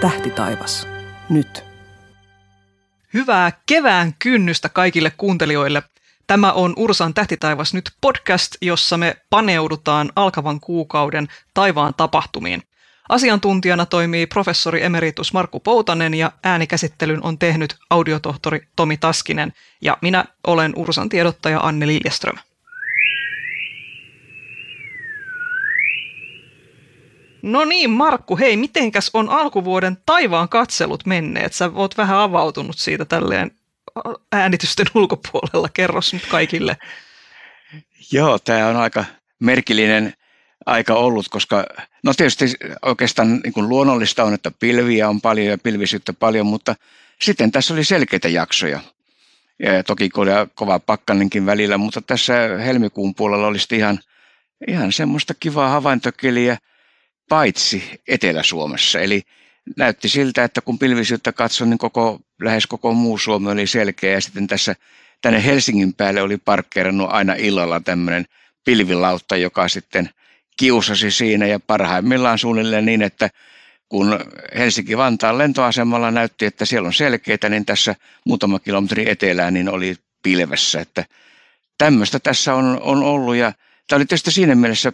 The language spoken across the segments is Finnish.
Tähtitaivas. Nyt. Hyvää kevään kynnystä kaikille kuuntelijoille. Tämä on Ursan Tähtitaivas nyt podcast, jossa me paneudutaan alkavan kuukauden taivaan tapahtumiin. Asiantuntijana toimii professori emeritus Markku Poutanen ja äänikäsittelyn on tehnyt audiotohtori Tomi Taskinen ja minä olen Ursan tiedottaja Anne Liljeström. No niin, Markku, hei, mitenkäs on alkuvuoden taivaan katselut menneet? Sä oot vähän avautunut siitä tälleen äänitysten ulkopuolella. Kerros nyt kaikille. Joo, tämä on aika merkillinen aika ollut, koska no tietysti oikeastaan niin kuin luonnollista on, että pilviä on paljon ja pilvisyyttä paljon, mutta sitten tässä oli selkeitä jaksoja. Ja toki oli kova pakkanenkin välillä, mutta tässä helmikuun puolella olisi ihan, ihan semmoista kivaa havaintokeliä – paitsi Etelä-Suomessa. Eli näytti siltä, että kun pilvisyyttä katsoin, niin koko, lähes koko muu Suomi oli selkeä. Ja sitten tässä tänne Helsingin päälle oli parkkeerannut aina illalla tämmöinen pilvilautta, joka sitten kiusasi siinä ja parhaimmillaan suunnilleen niin, että kun Helsinki-Vantaan lentoasemalla näytti, että siellä on selkeitä, niin tässä muutama kilometri etelään niin oli pilvessä. Että tämmöistä tässä on, on ollut ja tämä oli tietysti siinä mielessä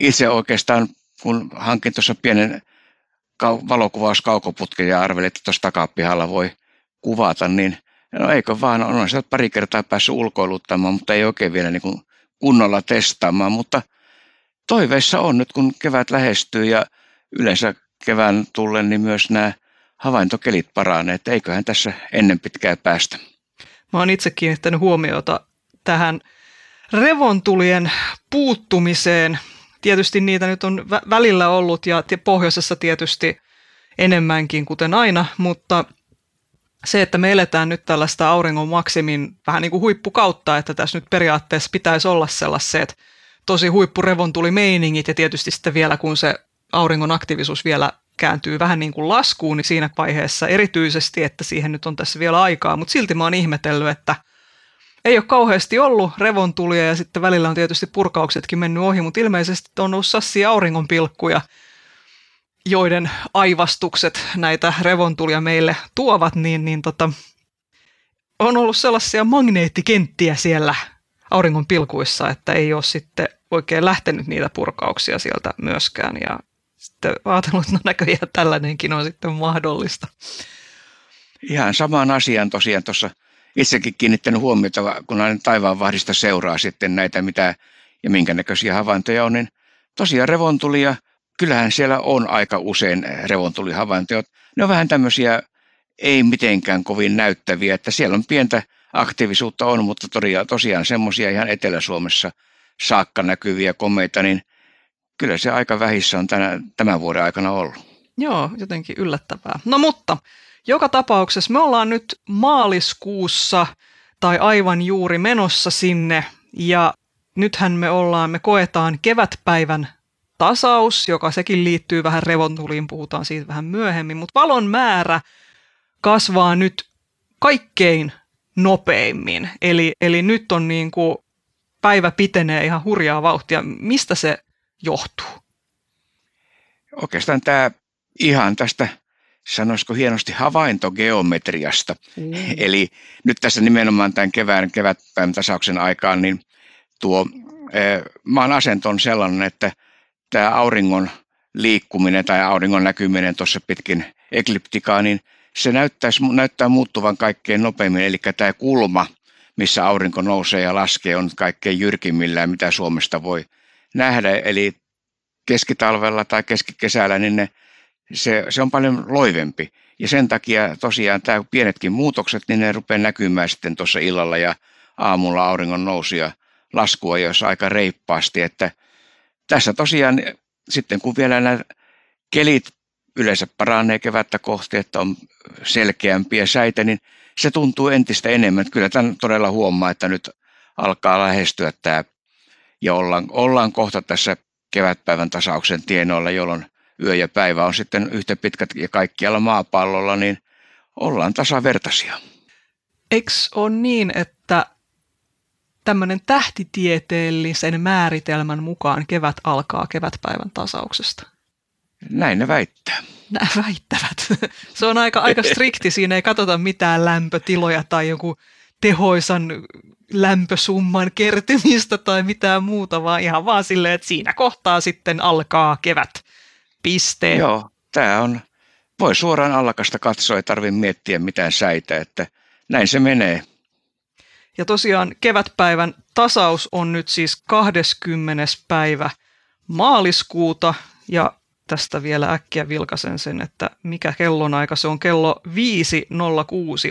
itse oikeastaan kun hankin tuossa pienen valokuvauskaukoputken ja arvelin, että tuossa takapihalla voi kuvata, niin no eikö vaan, on sieltä pari kertaa päässyt ulkoiluttamaan, mutta ei oikein vielä niin kuin kunnolla testaamaan, mutta toiveissa on nyt, kun kevät lähestyy ja yleensä kevään tullen, niin myös nämä havaintokelit paranee, että eiköhän tässä ennen pitkää päästä. Mä oon itse kiinnittänyt huomiota tähän revontulien puuttumiseen tietysti niitä nyt on vä- välillä ollut ja pohjoisessa tietysti enemmänkin, kuten aina, mutta se, että me eletään nyt tällaista auringon maksimin vähän niin kuin huippukautta, että tässä nyt periaatteessa pitäisi olla sellaiset tosi huippurevontuli-meiningit ja tietysti sitten vielä kun se auringon aktiivisuus vielä kääntyy vähän niin kuin laskuun, niin siinä vaiheessa erityisesti, että siihen nyt on tässä vielä aikaa, mutta silti mä oon ihmetellyt, että – ei ole kauheasti ollut revontulia ja sitten välillä on tietysti purkauksetkin mennyt ohi, mutta ilmeisesti on ollut sassi auringonpilkkuja, joiden aivastukset näitä revontulia meille tuovat, niin, niin tota, on ollut sellaisia magneettikenttiä siellä auringon pilkuissa, että ei ole sitten oikein lähtenyt niitä purkauksia sieltä myöskään. Ja sitten ajatellut, että no näköjään tällainenkin on sitten mahdollista. Ihan samaan asiaan tosiaan tuossa itsekin kiinnittänyt huomiota, kun aina taivaanvahdista seuraa sitten näitä mitä ja minkä näköisiä havaintoja on, niin tosiaan revontulia, kyllähän siellä on aika usein revontulihavaintoja. Ne on vähän tämmöisiä ei mitenkään kovin näyttäviä, että siellä on pientä aktiivisuutta on, mutta tosiaan, tosiaan semmoisia ihan Etelä-Suomessa saakka näkyviä komeita, niin kyllä se aika vähissä on tänä, tämän vuoden aikana ollut. Joo, jotenkin yllättävää. No mutta joka tapauksessa me ollaan nyt maaliskuussa tai aivan juuri menossa sinne ja nythän me ollaan, me koetaan kevätpäivän tasaus, joka sekin liittyy vähän revontuliin, puhutaan siitä vähän myöhemmin, mutta valon määrä kasvaa nyt kaikkein nopeimmin. Eli, eli nyt on niin kuin päivä pitenee ihan hurjaa vauhtia. Mistä se johtuu? Oikeastaan tämä ihan tästä sanoisiko hienosti havaintogeometriasta. Mm. Eli nyt tässä nimenomaan tämän kevään kevätpäivän tasauksen aikaan, niin tuo eh, maan asento on sellainen, että tämä auringon liikkuminen tai auringon näkyminen tuossa pitkin ekliptikaa, niin se näyttäisi, näyttää muuttuvan kaikkein nopeimmin. Eli tämä kulma, missä aurinko nousee ja laskee, on kaikkein jyrkimmillään, mitä Suomesta voi nähdä. Eli keskitalvella tai keskikesällä, niin ne se, se on paljon loivempi. Ja sen takia tosiaan tämä pienetkin muutokset, niin ne rupeaa näkymään sitten tuossa illalla ja aamulla auringon nousia laskua, jos aika reippaasti. Että tässä tosiaan sitten kun vielä nämä kelit yleensä paranee kevättä kohti, että on selkeämpiä säitä, niin se tuntuu entistä enemmän. Kyllä tämän todella huomaa, että nyt alkaa lähestyä tämä ja ollaan, ollaan kohta tässä kevätpäivän tasauksen tienoilla, jolloin yö ja päivä on sitten yhtä pitkät ja kaikkialla maapallolla, niin ollaan tasavertaisia. Eikö ole niin, että tämmöinen tähtitieteellisen määritelmän mukaan kevät alkaa kevätpäivän tasauksesta? Näin ne väittää. Nämä väittävät. Se on aika, aika strikti, siinä ei katsota mitään lämpötiloja tai joku tehoisan lämpösumman kertymistä tai mitään muuta, vaan ihan vaan silleen, että siinä kohtaa sitten alkaa kevät. Piste. Joo, tämä on, voi suoraan allakasta katsoa, ei tarvitse miettiä mitään säitä, että näin se menee. Ja tosiaan kevätpäivän tasaus on nyt siis 20. päivä maaliskuuta ja tästä vielä äkkiä vilkasen sen, että mikä kellonaika se on kello 5.06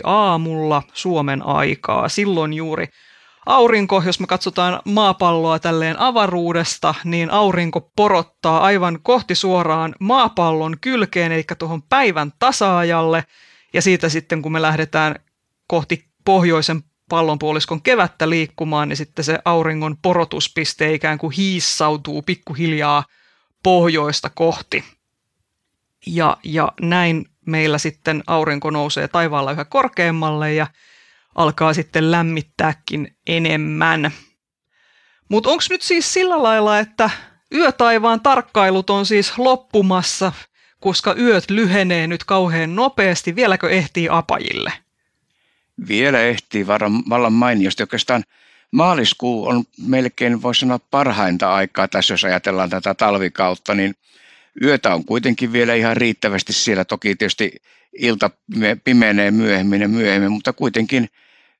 aamulla Suomen aikaa. Silloin juuri aurinko, jos me katsotaan maapalloa tälleen avaruudesta, niin aurinko porottaa aivan kohti suoraan maapallon kylkeen, eli tuohon päivän tasaajalle. Ja siitä sitten, kun me lähdetään kohti pohjoisen pallonpuoliskon kevättä liikkumaan, niin sitten se auringon porotuspiste ikään kuin hiissautuu pikkuhiljaa pohjoista kohti. Ja, ja näin meillä sitten aurinko nousee taivaalla yhä korkeammalle ja alkaa sitten lämmittääkin enemmän. Mutta onko nyt siis sillä lailla, että yötaivaan tarkkailut on siis loppumassa, koska yöt lyhenee nyt kauhean nopeasti, vieläkö ehtii apajille? Vielä ehtii vallan mainiosti. Oikeastaan maaliskuu on melkein, voisi sanoa, parhainta aikaa tässä, jos ajatellaan tätä talvikautta, niin yötä on kuitenkin vielä ihan riittävästi siellä. Toki tietysti ilta pimenee myöhemmin ja myöhemmin, mutta kuitenkin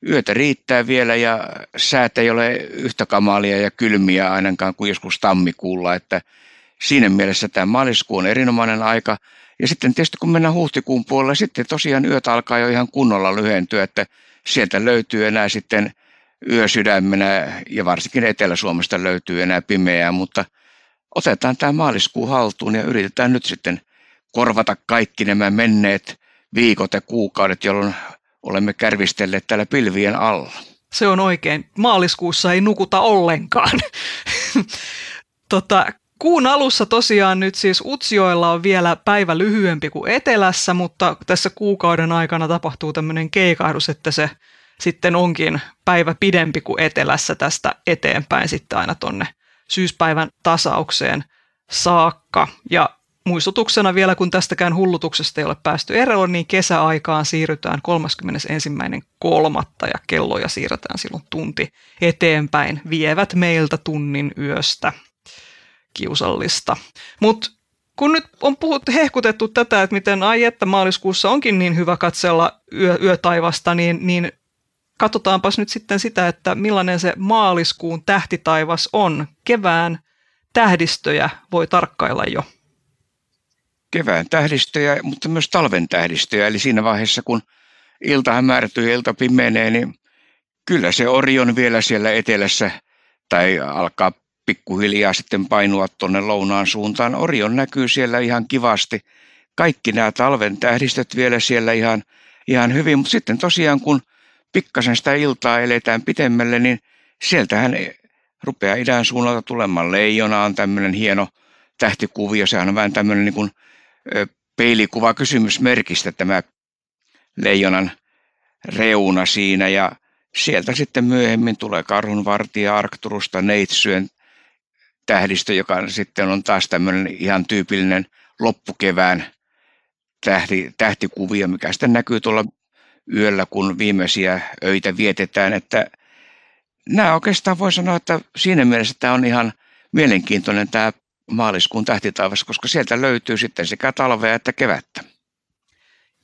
yötä riittää vielä ja säät ei ole yhtä kamalia ja kylmiä ainakaan kuin joskus tammikuulla, että siinä mielessä tämä maaliskuu on erinomainen aika. Ja sitten tietysti kun mennään huhtikuun puolelle, sitten tosiaan yöt alkaa jo ihan kunnolla lyhentyä, että sieltä löytyy enää sitten yösydämenä ja varsinkin Etelä-Suomesta löytyy enää pimeää, mutta otetaan tämä maaliskuu haltuun ja yritetään nyt sitten korvata kaikki nämä menneet viikot ja kuukaudet, jolloin olemme kärvistelleet täällä pilvien alla. Se on oikein. Maaliskuussa ei nukuta ollenkaan. tota, Kuun alussa tosiaan nyt siis Utsioilla on vielä päivä lyhyempi kuin etelässä, mutta tässä kuukauden aikana tapahtuu tämmöinen keikahdus, että se sitten onkin päivä pidempi kuin etelässä tästä eteenpäin sitten aina tonne syyspäivän tasaukseen saakka. Ja muistutuksena vielä, kun tästäkään hullutuksesta ei ole päästy eroon, niin kesäaikaan siirrytään 31.3. ja kelloja siirretään silloin tunti eteenpäin. Vievät meiltä tunnin yöstä kiusallista. Mutta kun nyt on puhuttu, hehkutettu tätä, että miten ai että maaliskuussa onkin niin hyvä katsella yö, yötaivasta, niin, niin katsotaanpas nyt sitten sitä, että millainen se maaliskuun tähtitaivas on. Kevään tähdistöjä voi tarkkailla jo. Kevään tähdistöjä, mutta myös talven tähdistöjä. Eli siinä vaiheessa, kun ilta hämärtyy ja ilta pimenee, niin kyllä se Orion vielä siellä etelässä tai alkaa pikkuhiljaa sitten painua tuonne lounaan suuntaan. Orion näkyy siellä ihan kivasti. Kaikki nämä talven tähdistöt vielä siellä ihan, ihan hyvin, mutta sitten tosiaan kun pikkasen sitä iltaa eletään pitemmälle, niin sieltähän rupeaa idän suunnalta tulemaan leijona, on tämmöinen hieno tähtikuvio, sehän on vähän tämmöinen niin kuin peilikuva kysymysmerkistä tämä leijonan reuna siinä ja sieltä sitten myöhemmin tulee karhunvartija Arcturusta Neitsyön tähdistö, joka sitten on taas tämmöinen ihan tyypillinen loppukevään tähti, tähtikuvio, mikä sitten näkyy tuolla yöllä, kun viimeisiä öitä vietetään. Että nämä oikeastaan voi sanoa, että siinä mielessä tämä on ihan mielenkiintoinen tämä maaliskuun tähtitaivas, koska sieltä löytyy sitten sekä talvea että kevättä.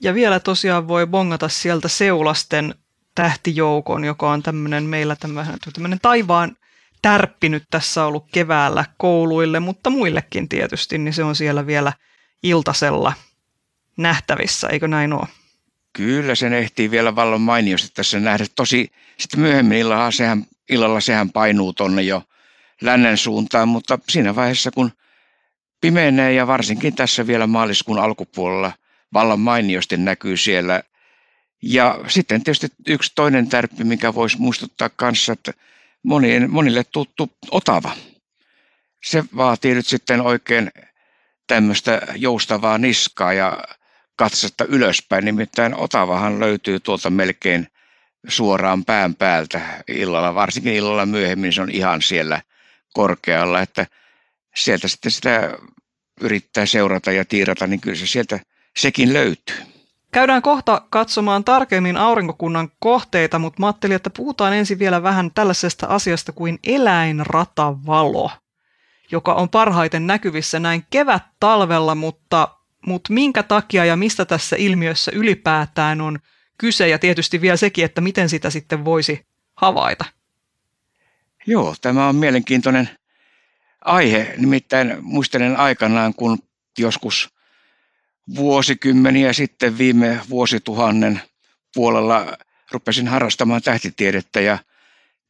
Ja vielä tosiaan voi bongata sieltä Seulasten tähtijoukon, joka on tämmöinen meillä tämmöinen, tämmöinen taivaan tärppi nyt tässä ollut keväällä kouluille, mutta muillekin tietysti, niin se on siellä vielä iltasella nähtävissä, eikö näin ole? Kyllä sen ehtii vielä vallan mainiosti tässä nähdä. Tosi sitten myöhemmin illalla sehän, illalla sehän painuu tonne jo lännen suuntaan, mutta siinä vaiheessa kun pimenee ja varsinkin tässä vielä maaliskuun alkupuolella vallan mainiosti näkyy siellä. Ja sitten tietysti yksi toinen tärppi, mikä voisi muistuttaa kanssa, että monien, monille tuttu Otava. Se vaatii nyt sitten oikein tämmöistä joustavaa niskaa ja katsetta ylöspäin. Nimittäin Otavahan löytyy tuolta melkein suoraan pään päältä illalla, varsinkin illalla myöhemmin se on ihan siellä korkealla, että sieltä sitten sitä yrittää seurata ja tiirata, niin kyllä se sieltä sekin löytyy. Käydään kohta katsomaan tarkemmin aurinkokunnan kohteita, mutta mä ajattelin, että puhutaan ensin vielä vähän tällaisesta asiasta kuin eläinratavalo, joka on parhaiten näkyvissä näin kevät-talvella, mutta, mutta minkä takia ja mistä tässä ilmiössä ylipäätään on kyse ja tietysti vielä sekin, että miten sitä sitten voisi havaita. Joo, tämä on mielenkiintoinen aihe. Nimittäin muistelen aikanaan, kun joskus vuosikymmeniä sitten viime vuosituhannen puolella rupesin harrastamaan tähtitiedettä ja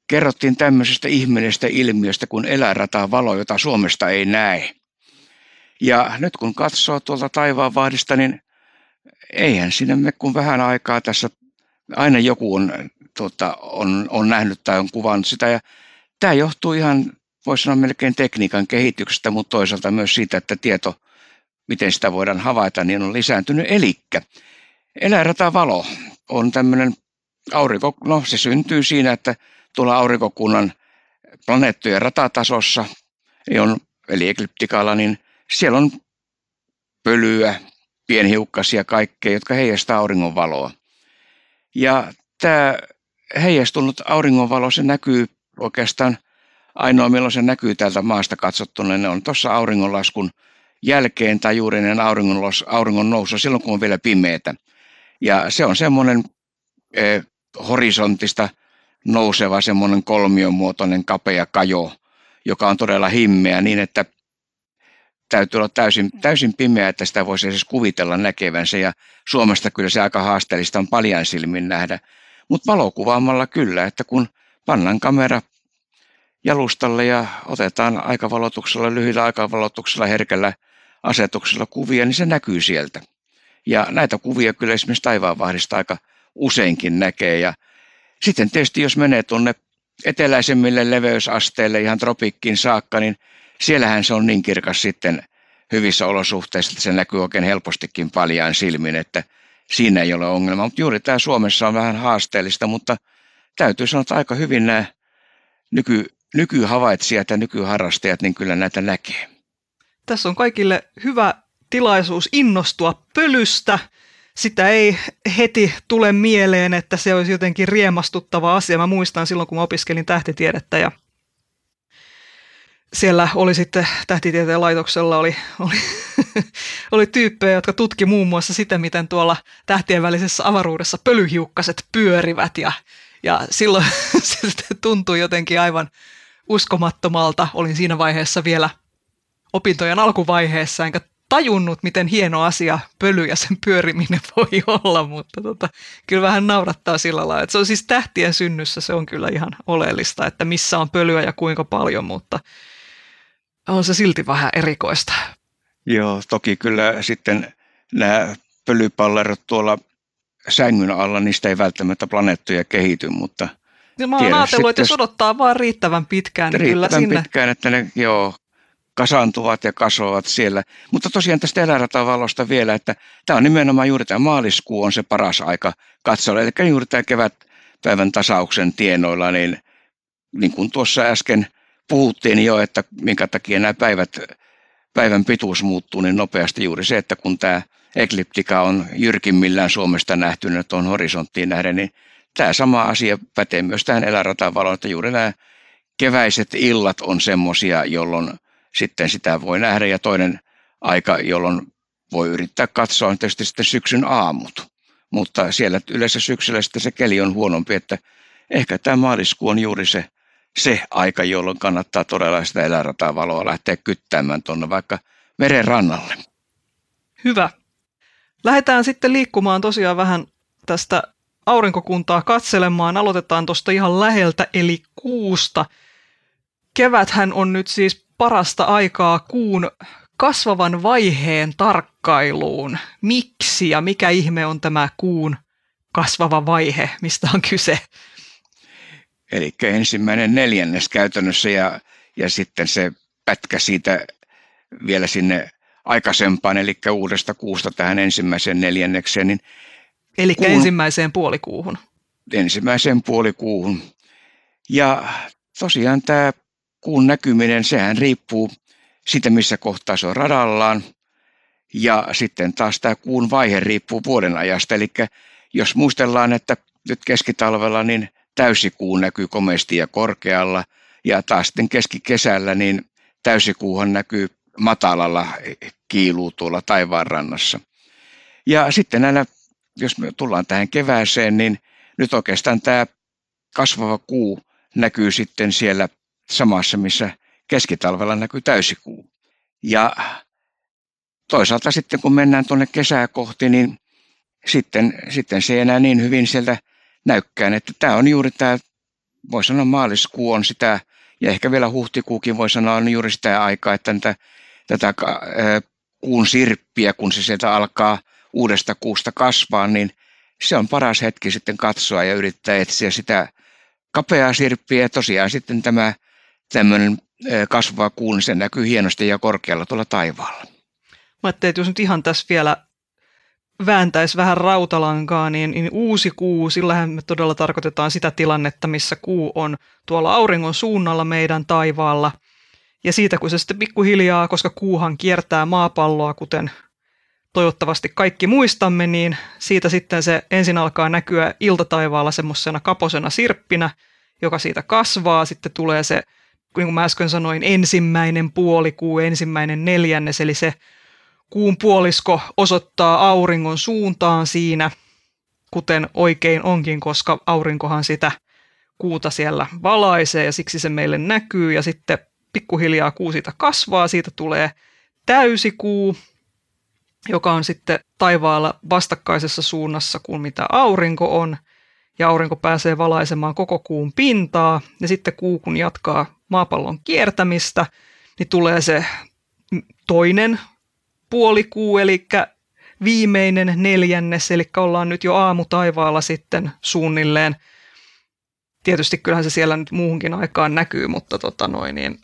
kerrottiin tämmöisestä ihmeellisestä ilmiöstä kuin eläinratavalo, jota Suomesta ei näe. Ja nyt kun katsoo tuolta taivaanvahdista, niin eihän sinne me kun vähän aikaa tässä, aina joku on, tuota, on, on nähnyt tai on kuvannut sitä. Ja tämä johtuu ihan, voisi sanoa melkein tekniikan kehityksestä, mutta toisaalta myös siitä, että tieto, miten sitä voidaan havaita, niin on lisääntynyt. Eli eläinratavalo on tämmöinen aurinko, no se syntyy siinä, että tuolla aurinkokunnan planeettojen ratatasossa, on, eli ekliptikalla, niin siellä on pölyä, pienhiukkasia, kaikkea, jotka heijastaa auringonvaloa. Ja tämä heijastunut auringonvalo, se näkyy oikeastaan ainoa milloin se näkyy täältä maasta katsottuna, ne on tuossa auringonlaskun jälkeen tai juuri ennen auringon, auringon nousua, silloin kun on vielä pimeätä. Ja se on semmoinen eh, horisontista nouseva semmoinen kolmion muotoinen kapea kajo, joka on todella himmeä niin, että täytyy olla täysin, täysin pimeä, että sitä voisi edes kuvitella näkevänsä. Ja Suomesta kyllä se aika haasteellista on paljon silmin nähdä. Mutta valokuvaamalla kyllä, että kun pannaan kamera jalustalle ja otetaan aikavalotuksella, lyhyellä aikavalotuksella, herkällä asetuksella kuvia, niin se näkyy sieltä. Ja näitä kuvia kyllä esimerkiksi taivaanvahdista aika useinkin näkee. Ja sitten tietysti jos menee tuonne eteläisemmille leveysasteille ihan tropikkiin saakka, niin siellähän se on niin kirkas sitten hyvissä olosuhteissa, että se näkyy oikein helpostikin paljaan silmin, että siinä ei ole ongelma. Mutta juuri tämä Suomessa on vähän haasteellista, mutta täytyy sanoa, että aika hyvin nämä nyky, nykyhavaitsijat ja nykyharrastajat niin kyllä näitä näkee. Tässä on kaikille hyvä tilaisuus innostua pölystä. Sitä ei heti tule mieleen, että se olisi jotenkin riemastuttava asia. Mä muistan silloin, kun mä opiskelin tähtitiedettä ja siellä oli sitten tähtitieteen laitoksella oli, oli, oli tyyppejä, jotka tutki muun muassa sitä, miten tuolla tähtien välisessä avaruudessa pölyhiukkaset pyörivät ja, ja silloin se tuntui jotenkin aivan uskomattomalta. Olin siinä vaiheessa vielä opintojen alkuvaiheessa, enkä tajunnut, miten hieno asia pöly ja sen pyöriminen voi olla, mutta tota, kyllä vähän naurattaa sillä lailla, että se on siis tähtien synnyssä, se on kyllä ihan oleellista, että missä on pölyä ja kuinka paljon, mutta on se silti vähän erikoista. Joo, toki kyllä sitten nämä pölypallerot tuolla sängyn alla, niistä ei välttämättä planeettoja kehity, mutta ja mä oon ajatellut, että jos odottaa vaan riittävän pitkään, niin riittävän kyllä sinne... pitkään, että ne joo, kasaantuvat ja kasvavat siellä. Mutta tosiaan tästä eläinratavalosta vielä, että tämä on nimenomaan juuri tämä maaliskuu on se paras aika katsoa. Eli juuri tämä kevätpäivän tasauksen tienoilla, niin, niin kuin tuossa äsken puhuttiin jo, että minkä takia nämä päivät, päivän pituus muuttuu niin nopeasti juuri se, että kun tämä ekliptika on jyrkimmillään Suomesta nähtynä tuon horisonttiin nähden, niin tämä sama asia pätee myös tähän eläinratavaloon, että juuri nämä keväiset illat on semmoisia, jolloin sitten sitä voi nähdä ja toinen aika, jolloin voi yrittää katsoa on tietysti sitten syksyn aamut. Mutta siellä yleensä syksyllä sitten se keli on huonompi, että ehkä tämä maaliskuu on juuri se se aika, jolloin kannattaa todella sitä eläinratavaloa lähteä kyttämään tuonne vaikka meren rannalle. Hyvä. Lähdetään sitten liikkumaan tosiaan vähän tästä aurinkokuntaa katselemaan. Aloitetaan tuosta ihan läheltä eli kuusta. Keväthän on nyt siis parasta aikaa kuun kasvavan vaiheen tarkkailuun. Miksi ja mikä ihme on tämä kuun kasvava vaihe, mistä on kyse? Eli ensimmäinen neljännes käytännössä ja, ja sitten se pätkä siitä vielä sinne aikaisempaan, eli uudesta kuusta tähän ensimmäiseen neljännekseen. Niin eli kuun, ensimmäiseen puolikuuhun. Ensimmäiseen puolikuuhun. Ja tosiaan tämä kuun näkyminen, sehän riippuu siitä, missä kohtaa se on radallaan. Ja sitten taas tämä kuun vaihe riippuu vuoden ajasta. Eli jos muistellaan, että nyt keskitalvella niin täysikuu näkyy komeasti ja korkealla, ja taas sitten keskikesällä niin täysikuuhan näkyy matalalla, kiiluu tuolla taivaanrannassa. Ja sitten näillä, jos me tullaan tähän kevääseen, niin nyt oikeastaan tämä kasvava kuu näkyy sitten siellä samassa, missä keskitalvella näkyy täysikuu. Ja toisaalta sitten kun mennään tuonne kesää kohti, niin sitten, sitten se ei enää niin hyvin sieltä näykkään, että tämä on juuri tämä, voi sanoa maaliskuu on sitä, ja ehkä vielä huhtikuukin voi sanoa on juuri sitä aikaa, että tätä, tätä kuun sirppiä, kun se sieltä alkaa uudesta kuusta kasvaa, niin se on paras hetki sitten katsoa ja yrittää etsiä sitä kapeaa sirppiä. Ja tosiaan sitten tämä tämmöinen kasvava kuu, niin se näkyy hienosti ja korkealla tuolla taivaalla. Mä ajattelin, että jos nyt ihan tässä vielä vääntäisi vähän rautalankaa, niin, niin uusi kuu, sillähän me todella tarkoitetaan sitä tilannetta, missä kuu on tuolla auringon suunnalla meidän taivaalla. Ja siitä kun se sitten pikkuhiljaa, koska kuuhan kiertää maapalloa, kuten toivottavasti kaikki muistamme, niin siitä sitten se ensin alkaa näkyä iltataivaalla semmoisena kaposena sirppinä, joka siitä kasvaa. Sitten tulee se, niin kuin mä äsken sanoin, ensimmäinen puolikuu, ensimmäinen neljännes, eli se kuun puolisko osoittaa auringon suuntaan siinä, kuten oikein onkin, koska aurinkohan sitä kuuta siellä valaisee ja siksi se meille näkyy ja sitten pikkuhiljaa kuu siitä kasvaa, siitä tulee täysikuu, joka on sitten taivaalla vastakkaisessa suunnassa kuin mitä aurinko on, ja aurinko pääsee valaisemaan koko kuun pintaa, ja sitten kuu kun jatkaa maapallon kiertämistä, niin tulee se toinen puolikuu, eli viimeinen neljännes, eli ollaan nyt jo aamu taivaalla sitten suunnilleen. Tietysti kyllähän se siellä nyt muuhunkin aikaan näkyy, mutta tota noin, niin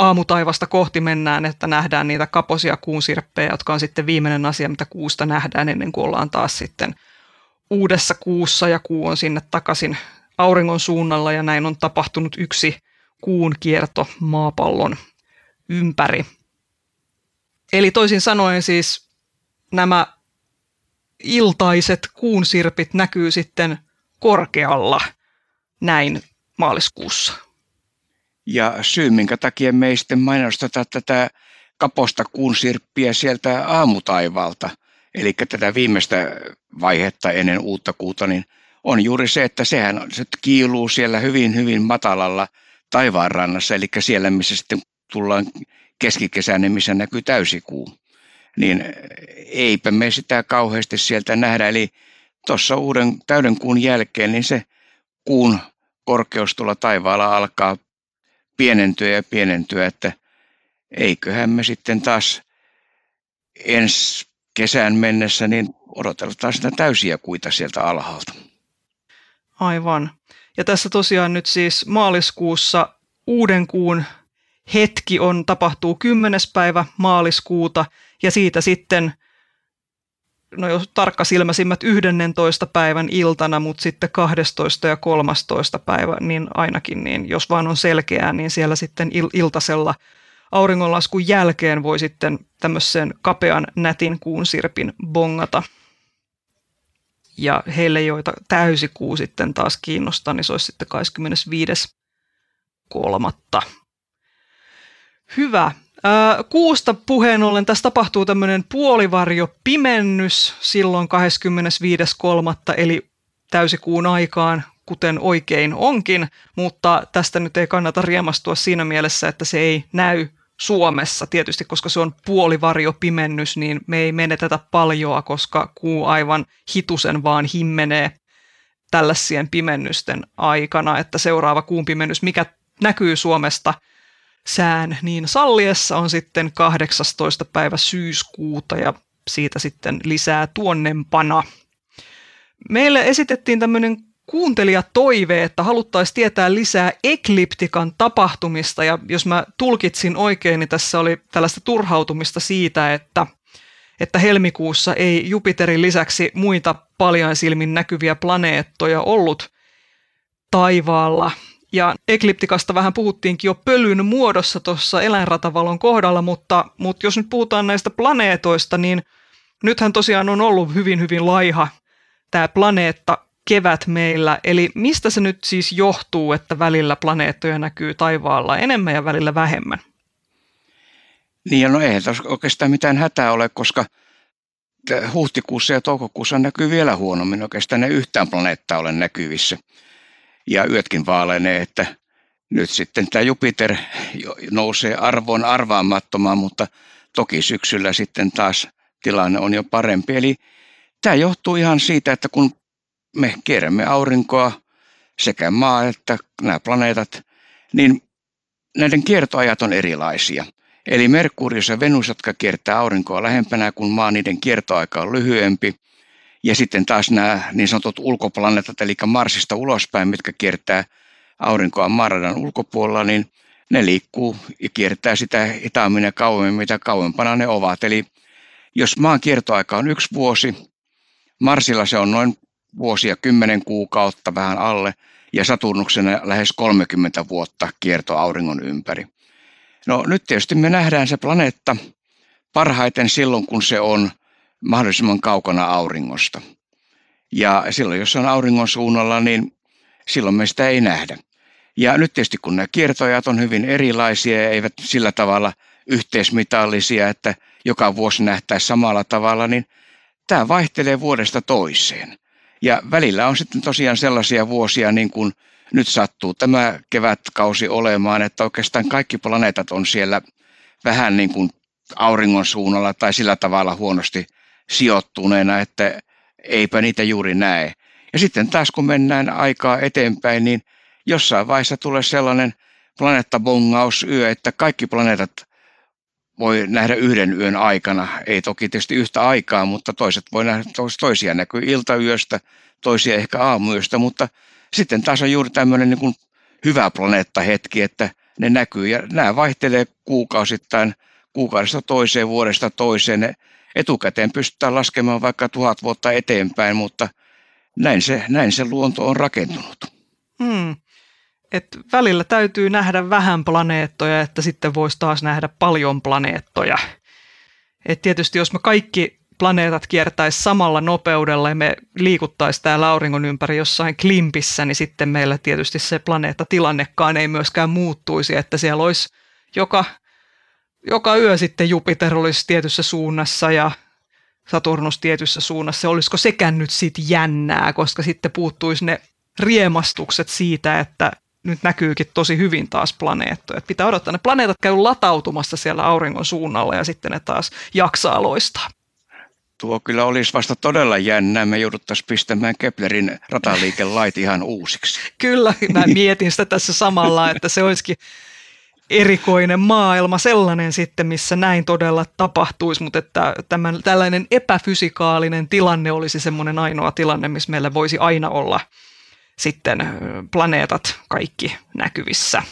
aamutaivasta kohti mennään, että nähdään niitä kaposia kuunsirppejä, jotka on sitten viimeinen asia, mitä kuusta nähdään ennen kuin ollaan taas sitten uudessa kuussa ja kuu on sinne takaisin auringon suunnalla ja näin on tapahtunut yksi kuun kierto maapallon ympäri. Eli toisin sanoen siis nämä iltaiset kuunsirpit näkyy sitten korkealla näin maaliskuussa. Ja syy, minkä takia me ei sitten mainosteta tätä kaposta kuunsirppiä sieltä aamutaivalta, eli tätä viimeistä vaihetta ennen uutta kuuta, niin on juuri se, että sehän se kiiluu siellä hyvin, hyvin matalalla taivaanrannassa, eli siellä, missä sitten tullaan keskikesänä, missä näkyy täysikuu. Niin eipä me sitä kauheasti sieltä nähdä, eli tuossa uuden täyden kuun jälkeen, niin se kuun korkeus tuolla taivaalla alkaa pienentyä ja pienentyä, että eiköhän me sitten taas ensi kesän mennessä niin odoteltaan sitä täysiä kuita sieltä alhaalta. Aivan. Ja tässä tosiaan nyt siis maaliskuussa uuden kuun hetki on, tapahtuu 10. päivä maaliskuuta ja siitä sitten no jos tarkkasilmäisimmät 11. päivän iltana, mutta sitten 12. ja 13. päivä, niin ainakin, niin jos vaan on selkeää, niin siellä sitten il- iltasella auringonlaskun jälkeen voi sitten tämmöisen kapean nätin kuun sirpin bongata. Ja heille, joita täysikuu sitten taas kiinnostaa, niin se olisi sitten 25.3. Hyvä. Kuusta puheen ollen tässä tapahtuu tämmöinen puolivarjo pimennys silloin 25.3. eli täysikuun aikaan, kuten oikein onkin, mutta tästä nyt ei kannata riemastua siinä mielessä, että se ei näy Suomessa tietysti, koska se on puolivarjo pimennys, niin me ei menetetä paljoa, koska kuu aivan hitusen vaan himmenee tällaisien pimennysten aikana, että seuraava kuun pimennys, mikä näkyy Suomesta – sään niin salliessa on sitten 18. päivä syyskuuta ja siitä sitten lisää tuonnempana. Meille esitettiin tämmöinen kuuntelijatoive, että haluttaisiin tietää lisää ekliptikan tapahtumista ja jos mä tulkitsin oikein, niin tässä oli tällaista turhautumista siitä, että, että helmikuussa ei Jupiterin lisäksi muita paljon silmin näkyviä planeettoja ollut taivaalla Ja ekliptikasta vähän puhuttiinkin jo pölyn muodossa tuossa eläinratavalon kohdalla, mutta, mutta jos nyt puhutaan näistä planeetoista, niin nythän tosiaan on ollut hyvin hyvin laiha tämä planeetta kevät meillä. Eli mistä se nyt siis johtuu, että välillä planeettoja näkyy taivaalla enemmän ja välillä vähemmän? Niin, no eihän tässä oikeastaan mitään hätää ole, koska huhtikuussa ja toukokuussa näkyy vielä huonommin. Oikeastaan ne yhtään planeettaa ole näkyvissä. Ja yötkin vaalenee, että nyt sitten tämä Jupiter nousee arvoon arvaamattomaan, mutta toki syksyllä sitten taas tilanne on jo parempi. Eli tämä johtuu ihan siitä, että kun me kierrämme aurinkoa, sekä maa että nämä planeetat, niin näiden kiertoajat on erilaisia. Eli Merkurius ja Venus, jotka kiertää aurinkoa lähempänä, kun maa niiden kiertoaika on lyhyempi. Ja sitten taas nämä niin sanotut ulkoplaneetat, eli Marsista ulospäin, mitkä kiertää aurinkoa maaradan ulkopuolella, niin ne liikkuu ja kiertää sitä hitaammin ja kauemmin, mitä kauempana ne ovat. Eli jos maan kiertoaika on yksi vuosi, Marsilla se on noin vuosia, kymmenen kuukautta vähän alle, ja Saturnuksena lähes 30 vuotta kierto auringon ympäri. No nyt tietysti me nähdään se planeetta parhaiten silloin, kun se on mahdollisimman kaukana auringosta. Ja silloin, jos on auringon suunnalla, niin silloin me sitä ei nähdä. Ja nyt tietysti kun nämä kiertojat on hyvin erilaisia ja eivät sillä tavalla yhteismitallisia, että joka vuosi nähtäisi samalla tavalla, niin tämä vaihtelee vuodesta toiseen. Ja välillä on sitten tosiaan sellaisia vuosia, niin kuin nyt sattuu tämä kevätkausi olemaan, että oikeastaan kaikki planeetat on siellä vähän niin kuin auringon suunnalla tai sillä tavalla huonosti sijoittuneena, että eipä niitä juuri näe. Ja sitten taas kun mennään aikaa eteenpäin, niin jossain vaiheessa tulee sellainen planeettabongausyö, että kaikki planeetat voi nähdä yhden yön aikana. Ei toki tietysti yhtä aikaa, mutta toiset voi nähdä toisia näkyy iltayöstä, toisia ehkä aamuyöstä, mutta sitten taas on juuri tämmöinen niin kuin hyvä planeettahetki, että ne näkyy ja nämä vaihtelee kuukausittain kuukaudesta toiseen, vuodesta toiseen. Etukäteen pystytään laskemaan vaikka tuhat vuotta eteenpäin, mutta näin se, näin se luonto on rakentunut. Hmm että välillä täytyy nähdä vähän planeettoja, että sitten voisi taas nähdä paljon planeettoja. Et tietysti jos me kaikki planeetat kiertäisi samalla nopeudella ja me liikuttaisi täällä auringon ympäri jossain klimpissä, niin sitten meillä tietysti se planeettatilannekaan ei myöskään muuttuisi, että siellä olisi joka, joka yö sitten Jupiter olisi tietyssä suunnassa ja Saturnus tietyssä suunnassa. Olisiko sekään nyt sitten jännää, koska sitten puuttuisi ne riemastukset siitä, että nyt näkyykin tosi hyvin taas planeettoja. Että pitää odottaa, ne planeetat käy latautumassa siellä auringon suunnalla ja sitten ne taas jaksaa loistaa. Tuo kyllä olisi vasta todella jännää. Me jouduttaisiin pistämään Keplerin rataliikelait ihan uusiksi. Kyllä, mä mietin sitä tässä samalla, että se olisikin erikoinen maailma, sellainen sitten, missä näin todella tapahtuisi, mutta että tämän, tällainen epäfysikaalinen tilanne olisi semmoinen ainoa tilanne, missä meillä voisi aina olla – sitten planeetat kaikki näkyvissä.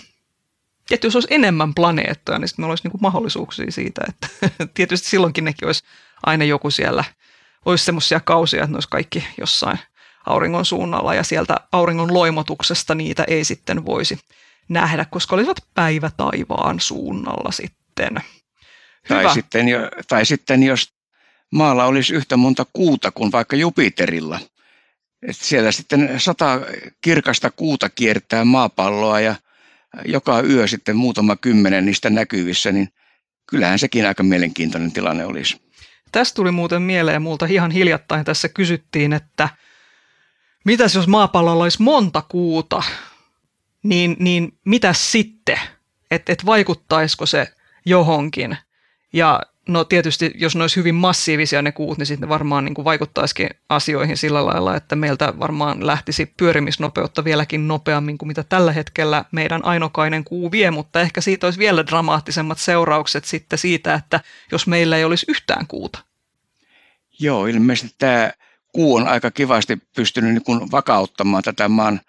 Ja jos olisi enemmän planeettoja, niin sitten meillä olisi niin mahdollisuuksia siitä, että tietysti silloinkin nekin olisi aina joku siellä, olisi semmoisia kausia, että ne olisi kaikki jossain auringon suunnalla ja sieltä auringon loimotuksesta niitä ei sitten voisi nähdä, koska olisivat päivä taivaan suunnalla sitten. Hyvä. Tai sitten, jo, tai sitten jos maalla olisi yhtä monta kuuta kuin vaikka Jupiterilla, että siellä sitten sata kirkasta kuuta kiertää maapalloa ja joka yö sitten muutama kymmenen niistä näkyvissä, niin kyllähän sekin aika mielenkiintoinen tilanne olisi. Tästä tuli muuten mieleen, multa ihan hiljattain tässä kysyttiin, että mitäs jos maapallolla olisi monta kuuta, niin, niin mitä sitten? Että et vaikuttaisiko se johonkin? Ja No tietysti, jos ne olisi hyvin massiivisia ne kuut, niin sitten varmaan niin kuin vaikuttaisikin asioihin sillä lailla, että meiltä varmaan lähtisi pyörimisnopeutta vieläkin nopeammin kuin mitä tällä hetkellä meidän ainokainen kuu vie, mutta ehkä siitä olisi vielä dramaattisemmat seuraukset sitten siitä, että jos meillä ei olisi yhtään kuuta. Joo, ilmeisesti tämä kuu on aika kivasti pystynyt niin kuin vakauttamaan tätä maan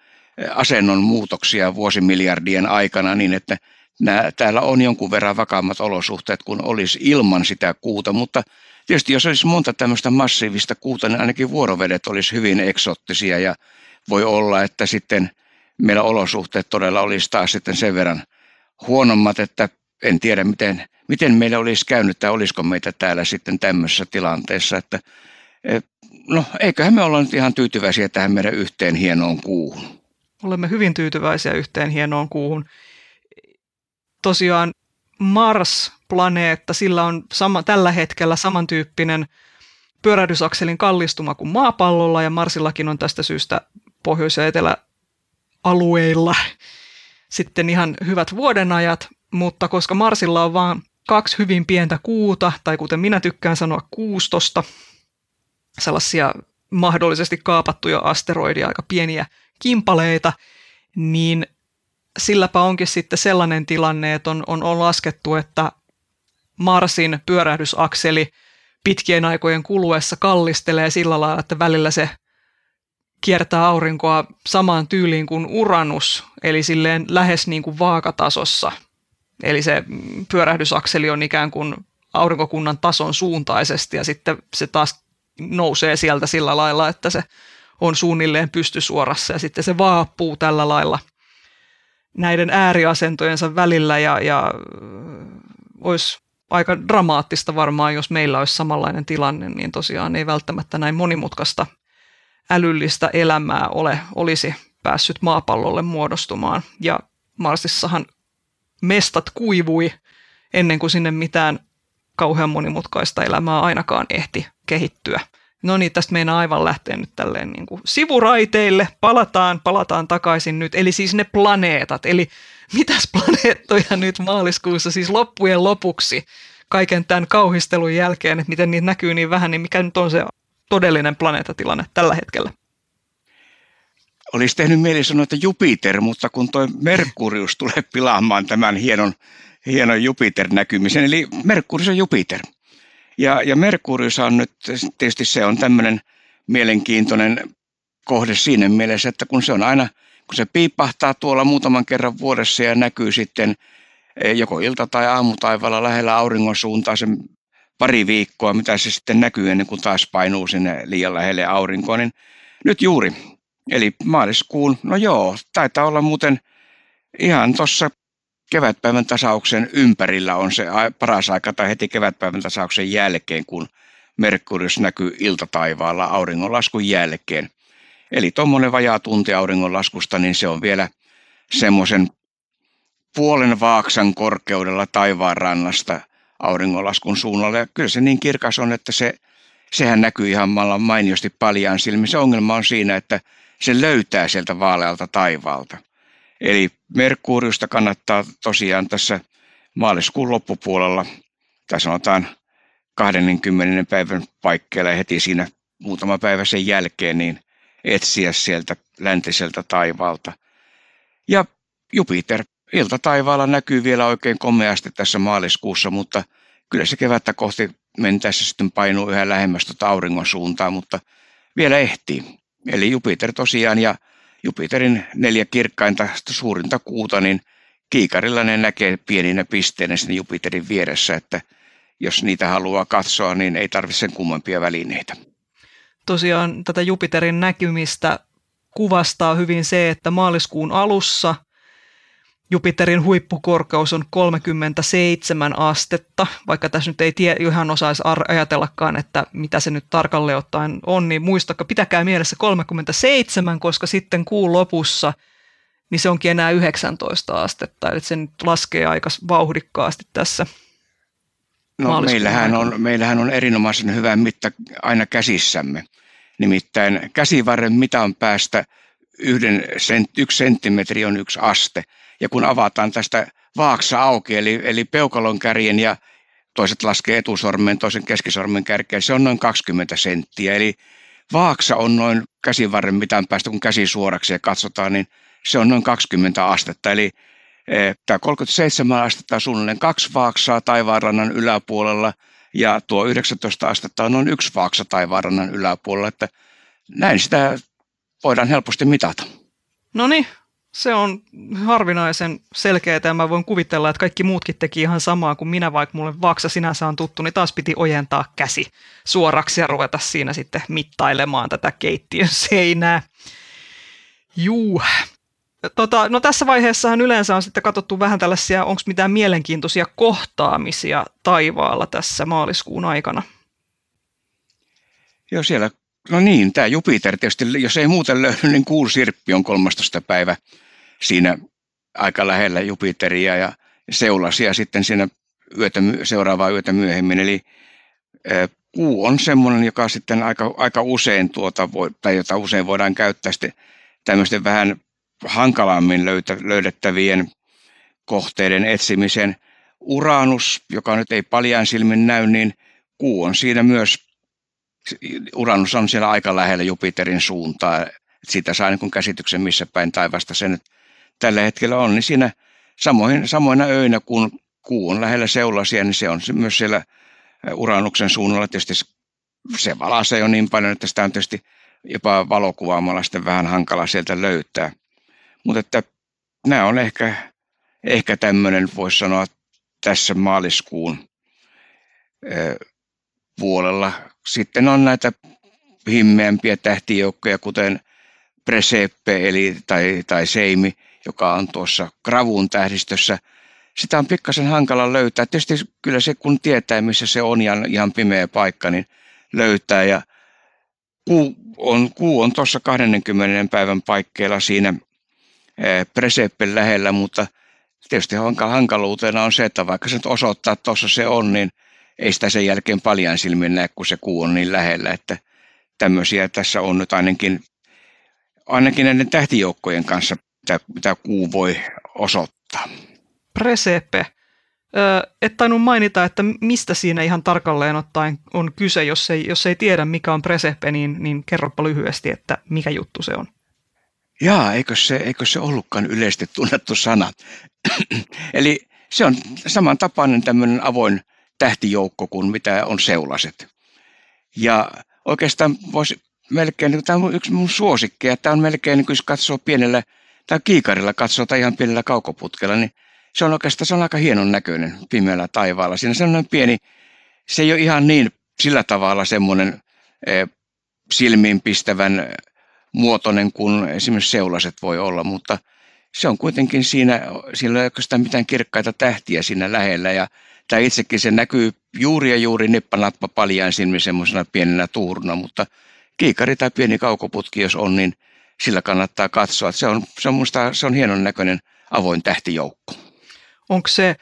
asennon muutoksia vuosimiljardien aikana niin, että nämä, täällä on jonkun verran vakaammat olosuhteet kuin olisi ilman sitä kuuta, mutta tietysti jos olisi monta tämmöistä massiivista kuuta, niin ainakin vuorovedet olisi hyvin eksottisia ja voi olla, että sitten meillä olosuhteet todella olisi taas sitten sen verran huonommat, että en tiedä miten, miten meillä olisi käynyt tai olisiko meitä täällä sitten tämmöisessä tilanteessa, että no eiköhän me olla nyt ihan tyytyväisiä tähän meidän yhteen hienoon kuuhun. Olemme hyvin tyytyväisiä yhteen hienoon kuuhun. Tosiaan Mars-planeetta, sillä on sama, tällä hetkellä samantyyppinen pyörähdysakselin kallistuma kuin maapallolla ja Marsillakin on tästä syystä pohjois- ja eteläalueilla sitten ihan hyvät vuodenajat, mutta koska Marsilla on vain kaksi hyvin pientä kuuta, tai kuten minä tykkään sanoa kuustosta, sellaisia mahdollisesti kaapattuja asteroidia, aika pieniä kimpaleita, niin silläpä onkin sitten sellainen tilanne, että on, on, on laskettu, että Marsin pyörähdysakseli pitkien aikojen kuluessa kallistelee sillä lailla, että välillä se kiertää aurinkoa samaan tyyliin kuin Uranus, eli silleen lähes niin kuin vaakatasossa. Eli se pyörähdysakseli on ikään kuin aurinkokunnan tason suuntaisesti ja sitten se taas nousee sieltä sillä lailla, että se on suunnilleen pystysuorassa ja sitten se vaappuu tällä lailla näiden ääriasentojensa välillä ja, ja olisi aika dramaattista varmaan, jos meillä olisi samanlainen tilanne, niin tosiaan ei välttämättä näin monimutkaista älyllistä elämää ole, olisi päässyt maapallolle muodostumaan. Ja Marsissahan mestat kuivui ennen kuin sinne mitään kauhean monimutkaista elämää ainakaan ehti kehittyä. No niin, tästä meinaa aivan lähteä nyt tälleen niin kuin sivuraiteille. Palataan, palataan takaisin nyt. Eli siis ne planeetat. Eli mitäs planeettoja nyt maaliskuussa siis loppujen lopuksi kaiken tämän kauhistelun jälkeen, että miten niitä näkyy niin vähän, niin mikä nyt on se todellinen planeetatilanne tällä hetkellä? Olisi tehnyt mieli sanoa, että Jupiter, mutta kun tuo Merkurius tulee pilaamaan tämän hienon, hienon Jupiter-näkymisen, eli Merkurius on Jupiter. Ja, ja Merkurius on nyt, tietysti se on tämmöinen mielenkiintoinen kohde siinä mielessä, että kun se on aina, kun se piipahtaa tuolla muutaman kerran vuodessa ja näkyy sitten eh, joko ilta- tai aamutaivaalla lähellä auringon suuntaa sen pari viikkoa, mitä se sitten näkyy ennen kuin taas painuu sinne liian lähelle aurinkoa, niin nyt juuri, eli maaliskuun, no joo, taitaa olla muuten ihan tuossa kevätpäivän tasauksen ympärillä on se paras aika tai heti kevätpäivän tasauksen jälkeen, kun Merkurius näkyy iltataivaalla auringonlaskun jälkeen. Eli tuommoinen vajaa tunti auringonlaskusta, niin se on vielä semmoisen puolen vaaksan korkeudella taivaan rannasta auringonlaskun suunnalla. Ja kyllä se niin kirkas on, että se, sehän näkyy ihan mainiosti paljaan silmin. Se ongelma on siinä, että se löytää sieltä vaalealta taivaalta. Eli Merkuriusta kannattaa tosiaan tässä maaliskuun loppupuolella, tai sanotaan 20. päivän paikkeilla heti siinä muutama päivä sen jälkeen, niin etsiä sieltä läntiseltä taivaalta. Ja Jupiter iltataivaalla näkyy vielä oikein komeasti tässä maaliskuussa, mutta kyllä se kevättä kohti mentäessä sitten painuu yhä lähemmäs tuota auringon suuntaan, mutta vielä ehtii. Eli Jupiter tosiaan ja Jupiterin neljä kirkkainta suurinta kuuta, niin kiikarilla ne näkee pieninä pisteinä sinne Jupiterin vieressä, että jos niitä haluaa katsoa, niin ei tarvitse sen kummempia välineitä. Tosiaan tätä Jupiterin näkymistä kuvastaa hyvin se, että maaliskuun alussa – Jupiterin huippukorkeus on 37 astetta, vaikka tässä nyt ei tie, ihan osaisi ajatellakaan, että mitä se nyt tarkalleen ottaen on, niin muistakaa, pitäkää mielessä 37, koska sitten kuun lopussa niin se onkin enää 19 astetta, eli se nyt laskee aika vauhdikkaasti tässä No meillähän on, meillähän on erinomaisen hyvä mitta aina käsissämme. Nimittäin käsivarren mitan päästä yhden sent, yksi senttimetri on yksi aste – ja kun avataan tästä vaaksa auki, eli, eli peukalon kärjen ja toiset laskee etusormen, toisen keskisormen kärkeen, se on noin 20 senttiä. Eli vaaksa on noin käsivarren mitään päästä, kun käsi suoraksi ja katsotaan, niin se on noin 20 astetta. Eli e, tämä 37 astetta suunnilleen kaksi vaaksaa taivaanrannan yläpuolella ja tuo 19 astetta on noin yksi vaaksa taivaanrannan yläpuolella, että näin sitä voidaan helposti mitata. No niin, se on harvinaisen selkeää ja mä voin kuvitella, että kaikki muutkin teki ihan samaa kuin minä, vaikka mulle vaksa sinänsä on tuttu, niin taas piti ojentaa käsi suoraksi ja ruveta siinä sitten mittailemaan tätä keittiön seinää. Juu. Tota, no tässä vaiheessahan yleensä on sitten katsottu vähän tällaisia, onko mitään mielenkiintoisia kohtaamisia taivaalla tässä maaliskuun aikana. Joo, siellä, no niin, tämä Jupiter tietysti, jos ei muuten löydy, niin kuusirppi on 13. päivä siinä aika lähellä Jupiteria ja seulasia sitten siinä yötä, seuraavaa yötä myöhemmin. Eli kuu on semmoinen, joka sitten aika, aika usein tuota, tai jota usein voidaan käyttää sitten tämmöisten vähän hankalammin löytä, löydettävien kohteiden etsimisen. Uranus, joka nyt ei paljaan silmin näy, niin kuu on siinä myös, Uranus on siellä aika lähellä Jupiterin suuntaa. Siitä saa niin käsityksen, missä päin taivasta se nyt tällä hetkellä on. Niin siinä samoin, samoina öinä, kun kuu on lähellä seulasia, niin se on myös siellä Uranuksen suunnalla. Tietysti se valaisee jo niin paljon, että sitä on tietysti jopa valokuvaamalla sitten vähän hankala sieltä löytää. Mutta että nämä on ehkä, ehkä tämmöinen, voisi sanoa, tässä maaliskuun puolella. Sitten on näitä himmeämpiä tähtijoukkoja, kuten Preseppe eli, tai, tai Seimi, joka on tuossa Gravun tähdistössä. Sitä on pikkasen hankala löytää. Tietysti kyllä se, kun tietää, missä se on ja ihan pimeä paikka, niin löytää. Ja kuu on, kuu on tuossa 20 päivän paikkeilla siinä Preseppen lähellä, mutta tietysti hankaluutena on se, että vaikka se nyt osoittaa, että tuossa se on, niin ei sitä sen jälkeen paljon silmin näe, kun se kuu on niin lähellä, että tämmöisiä tässä on nyt ainakin, ainakin näiden tähtijoukkojen kanssa, mitä, mitä kuu voi osoittaa. Presepe. Öö, et tainnut mainita, että mistä siinä ihan tarkalleen ottaen on kyse, jos ei, jos ei tiedä mikä on Presepe, niin, niin kerropa lyhyesti, että mikä juttu se on. Jaa, eikö se, eikö se ollutkaan yleisesti tunnettu sana? Eli se on samantapainen tämmöinen avoin tähtijoukko kuin mitä on seulaset. Ja oikeastaan voisi melkein, niin tämä on yksi mun suosikkeja, tämä on melkein, niin kun katsoo pienellä, tai kiikarilla katsoo tai ihan pienellä kaukoputkella, niin se on oikeastaan se on aika hienon näköinen pimeällä taivaalla. Siinä on sellainen pieni, se ei ole ihan niin sillä tavalla semmoinen e, silmiinpistävän muotoinen kuin esimerkiksi seulaset voi olla, mutta se on kuitenkin siinä, sillä ei oikeastaan mitään kirkkaita tähtiä siinä lähellä ja tämä itsekin se näkyy juuri ja juuri nippanappa paljaan silmin semmoisena pienenä tuuruna, mutta kiikari tai pieni kaukoputki jos on, niin sillä kannattaa katsoa. Se on, se on musta, se on hienon näköinen avoin tähtijoukko. Onko se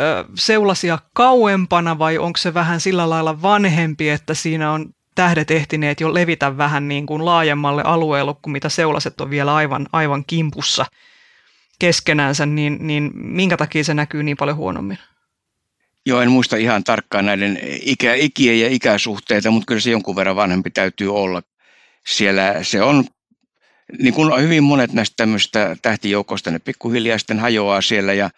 ö, seulasia kauempana vai onko se vähän sillä lailla vanhempi, että siinä on tähdet ehtineet jo levitä vähän niin kuin laajemmalle alueelle, kuin mitä seulaset on vielä aivan, aivan kimpussa keskenänsä, niin, niin minkä takia se näkyy niin paljon huonommin? Joo, en muista ihan tarkkaan näiden ikä, ikiä ja ikäsuhteita, mutta kyllä se jonkun verran vanhempi täytyy olla. Siellä se on, niin kuin hyvin monet näistä tämmöistä tähtijoukoista, ne pikkuhiljaa sitten hajoaa siellä ja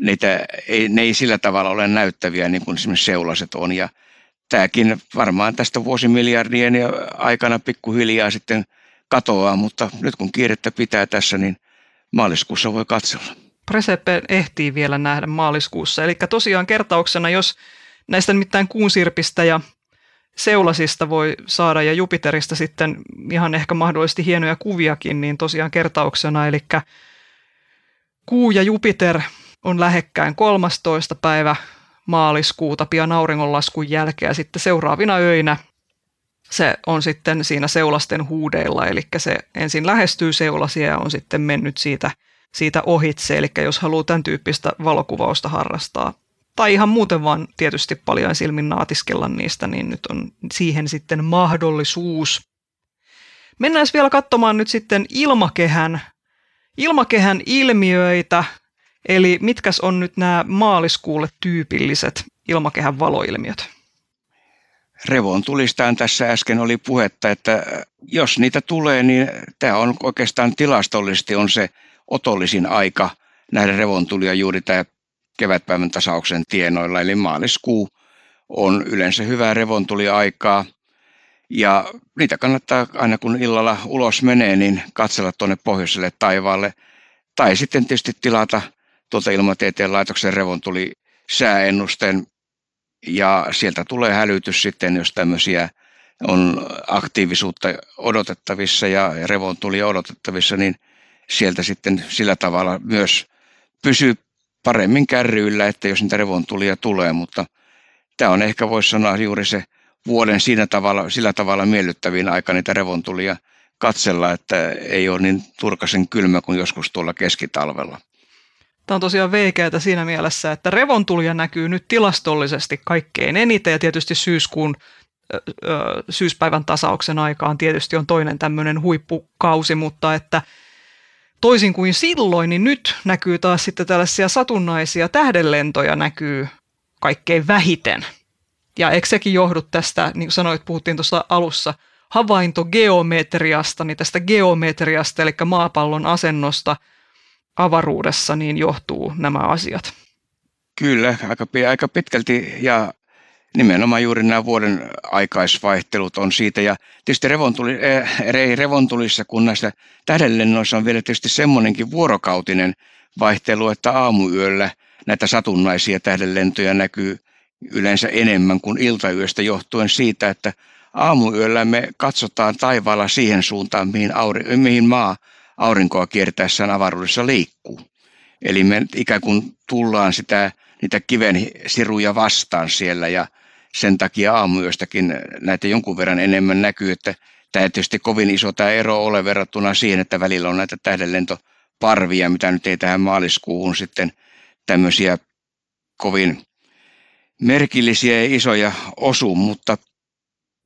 niitä ei, ne ei sillä tavalla ole näyttäviä niin kuin esimerkiksi seulaset on. Ja tämäkin varmaan tästä vuosimiljardien aikana pikkuhiljaa sitten katoaa, mutta nyt kun kiirettä pitää tässä, niin maaliskuussa voi katsella. Presepe ehtii vielä nähdä maaliskuussa. Eli tosiaan kertauksena, jos näistä nimittäin kuunsirpistä ja seulasista voi saada ja Jupiterista sitten ihan ehkä mahdollisesti hienoja kuviakin, niin tosiaan kertauksena, eli kuu ja Jupiter on lähekkäin 13. päivä maaliskuuta pian auringonlaskun jälkeen ja sitten seuraavina öinä se on sitten siinä seulasten huudeilla, eli se ensin lähestyy seulasia ja on sitten mennyt siitä, siitä ohitse, eli jos haluaa tämän tyyppistä valokuvausta harrastaa, tai ihan muuten vaan tietysti paljon silmin naatiskella niistä, niin nyt on siihen sitten mahdollisuus. Mennään vielä katsomaan nyt sitten ilmakehän, ilmakehän ilmiöitä, Eli mitkäs on nyt nämä maaliskuulle tyypilliset ilmakehän valoilmiöt? Revon tulistaan tässä äsken oli puhetta, että jos niitä tulee, niin tämä on oikeastaan tilastollisesti on se otollisin aika nähdä revontulia juuri tämä kevätpäivän tasauksen tienoilla. Eli maaliskuu on yleensä hyvää revontuliaikaa. Ja niitä kannattaa aina kun illalla ulos menee, niin katsella tuonne pohjoiselle taivaalle. Tai sitten tietysti tilata tuolta ilmatieteen laitoksen revon tuli sääennusteen ja sieltä tulee hälytys sitten, jos tämmöisiä on aktiivisuutta odotettavissa ja revon tuli odotettavissa, niin sieltä sitten sillä tavalla myös pysyy paremmin kärryillä, että jos niitä revontulia tulee, mutta tämä on ehkä voisi sanoa juuri se vuoden siinä tavalla, sillä tavalla miellyttävin aika niitä revontulia katsella, että ei ole niin turkasen kylmä kuin joskus tuolla keskitalvella. Tämä on tosiaan veikeätä siinä mielessä, että revontulia näkyy nyt tilastollisesti kaikkein eniten ja tietysti syyskuun syyspäivän tasauksen aikaan tietysti on toinen tämmöinen huippukausi, mutta että toisin kuin silloin, niin nyt näkyy taas sitten tällaisia satunnaisia tähdenlentoja näkyy kaikkein vähiten. Ja eikö sekin johdu tästä, niin kuin sanoit, puhuttiin tuossa alussa, havaintogeometriasta, niin tästä geometriasta, eli maapallon asennosta avaruudessa, niin johtuu nämä asiat. Kyllä, aika, aika pitkälti ja nimenomaan juuri nämä vuoden aikaisvaihtelut on siitä. Ja tietysti revontuli, äh, revontulissa, kun näissä tähdenlennoissa on vielä tietysti semmoinenkin vuorokautinen vaihtelu, että aamuyöllä näitä satunnaisia tähdenlentoja näkyy yleensä enemmän kuin iltayöstä johtuen siitä, että aamuyöllä me katsotaan taivaalla siihen suuntaan, mihin, auri, mihin maa aurinkoa kiertäessään avaruudessa liikkuu. Eli me ikään kuin tullaan sitä, niitä kiven siruja vastaan siellä ja sen takia aamuyöstäkin näitä jonkun verran enemmän näkyy, että tämä ei tietysti kovin iso tämä ero ole verrattuna siihen, että välillä on näitä tähdenlentoparvia, mitä nyt ei tähän maaliskuuhun sitten tämmöisiä kovin merkillisiä ja isoja osu, mutta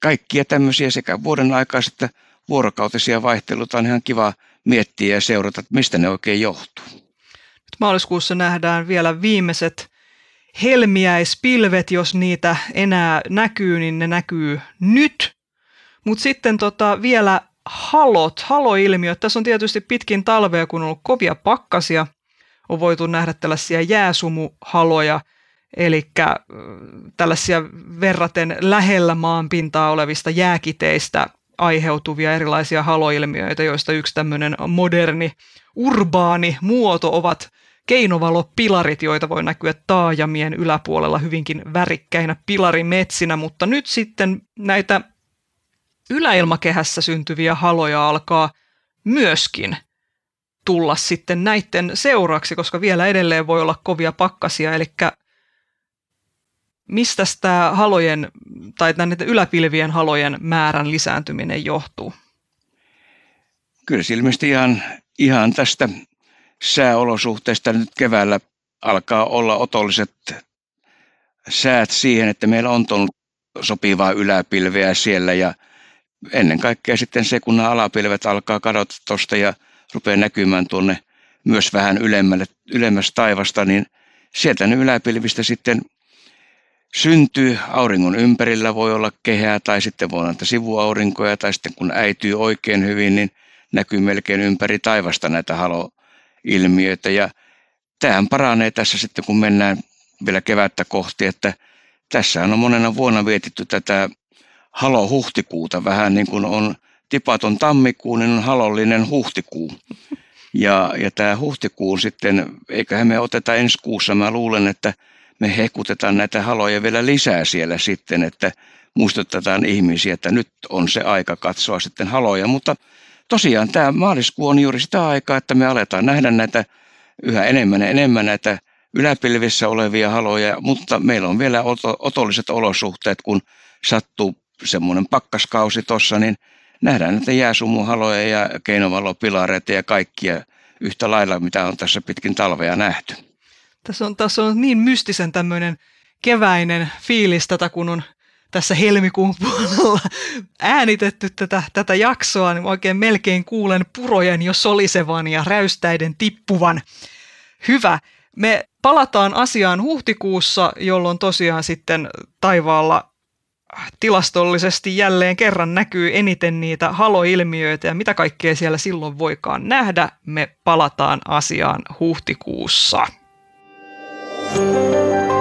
kaikkia tämmöisiä sekä vuoden aikaiset että vuorokautisia vaihteluita on ihan kiva miettiä ja seurata, että mistä ne oikein johtuu. Nyt maaliskuussa nähdään vielä viimeiset helmiäispilvet, jos niitä enää näkyy, niin ne näkyy nyt. Mutta sitten tota, vielä halot, haloilmiöt. Tässä on tietysti pitkin talvea, kun on ollut kovia pakkasia, on voitu nähdä tällaisia jääsumuhaloja, eli tällaisia verraten lähellä maan pintaa olevista jääkiteistä aiheutuvia erilaisia haloilmiöitä, joista yksi tämmöinen moderni, urbaani muoto ovat keinovalopilarit, joita voi näkyä taajamien yläpuolella hyvinkin värikkäinä pilarimetsinä, mutta nyt sitten näitä yläilmakehässä syntyviä haloja alkaa myöskin tulla sitten näiden seuraksi, koska vielä edelleen voi olla kovia pakkasia, eli mistä tämä halojen tai näiden yläpilvien halojen määrän lisääntyminen johtuu? Kyllä se ilmeisesti ihan, ihan tästä sääolosuhteista nyt keväällä alkaa olla otolliset säät siihen, että meillä on tullut sopivaa yläpilveä siellä ja ennen kaikkea sitten se, kun nämä alapilvet alkaa kadota tuosta ja rupeaa näkymään tuonne myös vähän ylemmälle, ylemmäs taivasta, niin sieltä ne yläpilvistä sitten syntyy. Auringon ympärillä voi olla kehää tai sitten voi olla sivuaurinkoja tai sitten kun äityy oikein hyvin, niin näkyy melkein ympäri taivasta näitä halo, ilmiöitä. Ja tähän paranee tässä sitten, kun mennään vielä kevättä kohti, että tässä on monena vuonna vietetty tätä halo-huhtikuuta. Vähän niin kuin on tipaton tammikuu, niin on halollinen huhtikuu. Ja, ja tämä huhtikuun sitten, eiköhän me oteta ensi kuussa, mä luulen, että me hekutetaan näitä haloja vielä lisää siellä sitten, että muistutetaan ihmisiä, että nyt on se aika katsoa sitten haloja, mutta tosiaan tämä maaliskuu on juuri sitä aikaa, että me aletaan nähdä näitä yhä enemmän ja enemmän näitä yläpilvissä olevia haloja, mutta meillä on vielä otolliset olosuhteet, kun sattuu semmoinen pakkaskausi tuossa, niin nähdään näitä jääsumuhaloja ja keinovalopilareita ja kaikkia yhtä lailla, mitä on tässä pitkin talvea nähty. Tässä on, tässä on niin mystisen tämmöinen keväinen fiilis tätä, kun on tässä helmikuun puolella äänitetty tätä, tätä jaksoa, niin oikein melkein kuulen purojen jo solisevan ja räystäiden tippuvan. Hyvä. Me palataan asiaan huhtikuussa, jolloin tosiaan sitten taivaalla tilastollisesti jälleen kerran näkyy eniten niitä haloilmiöitä ja mitä kaikkea siellä silloin voikaan nähdä. Me palataan asiaan huhtikuussa. thank you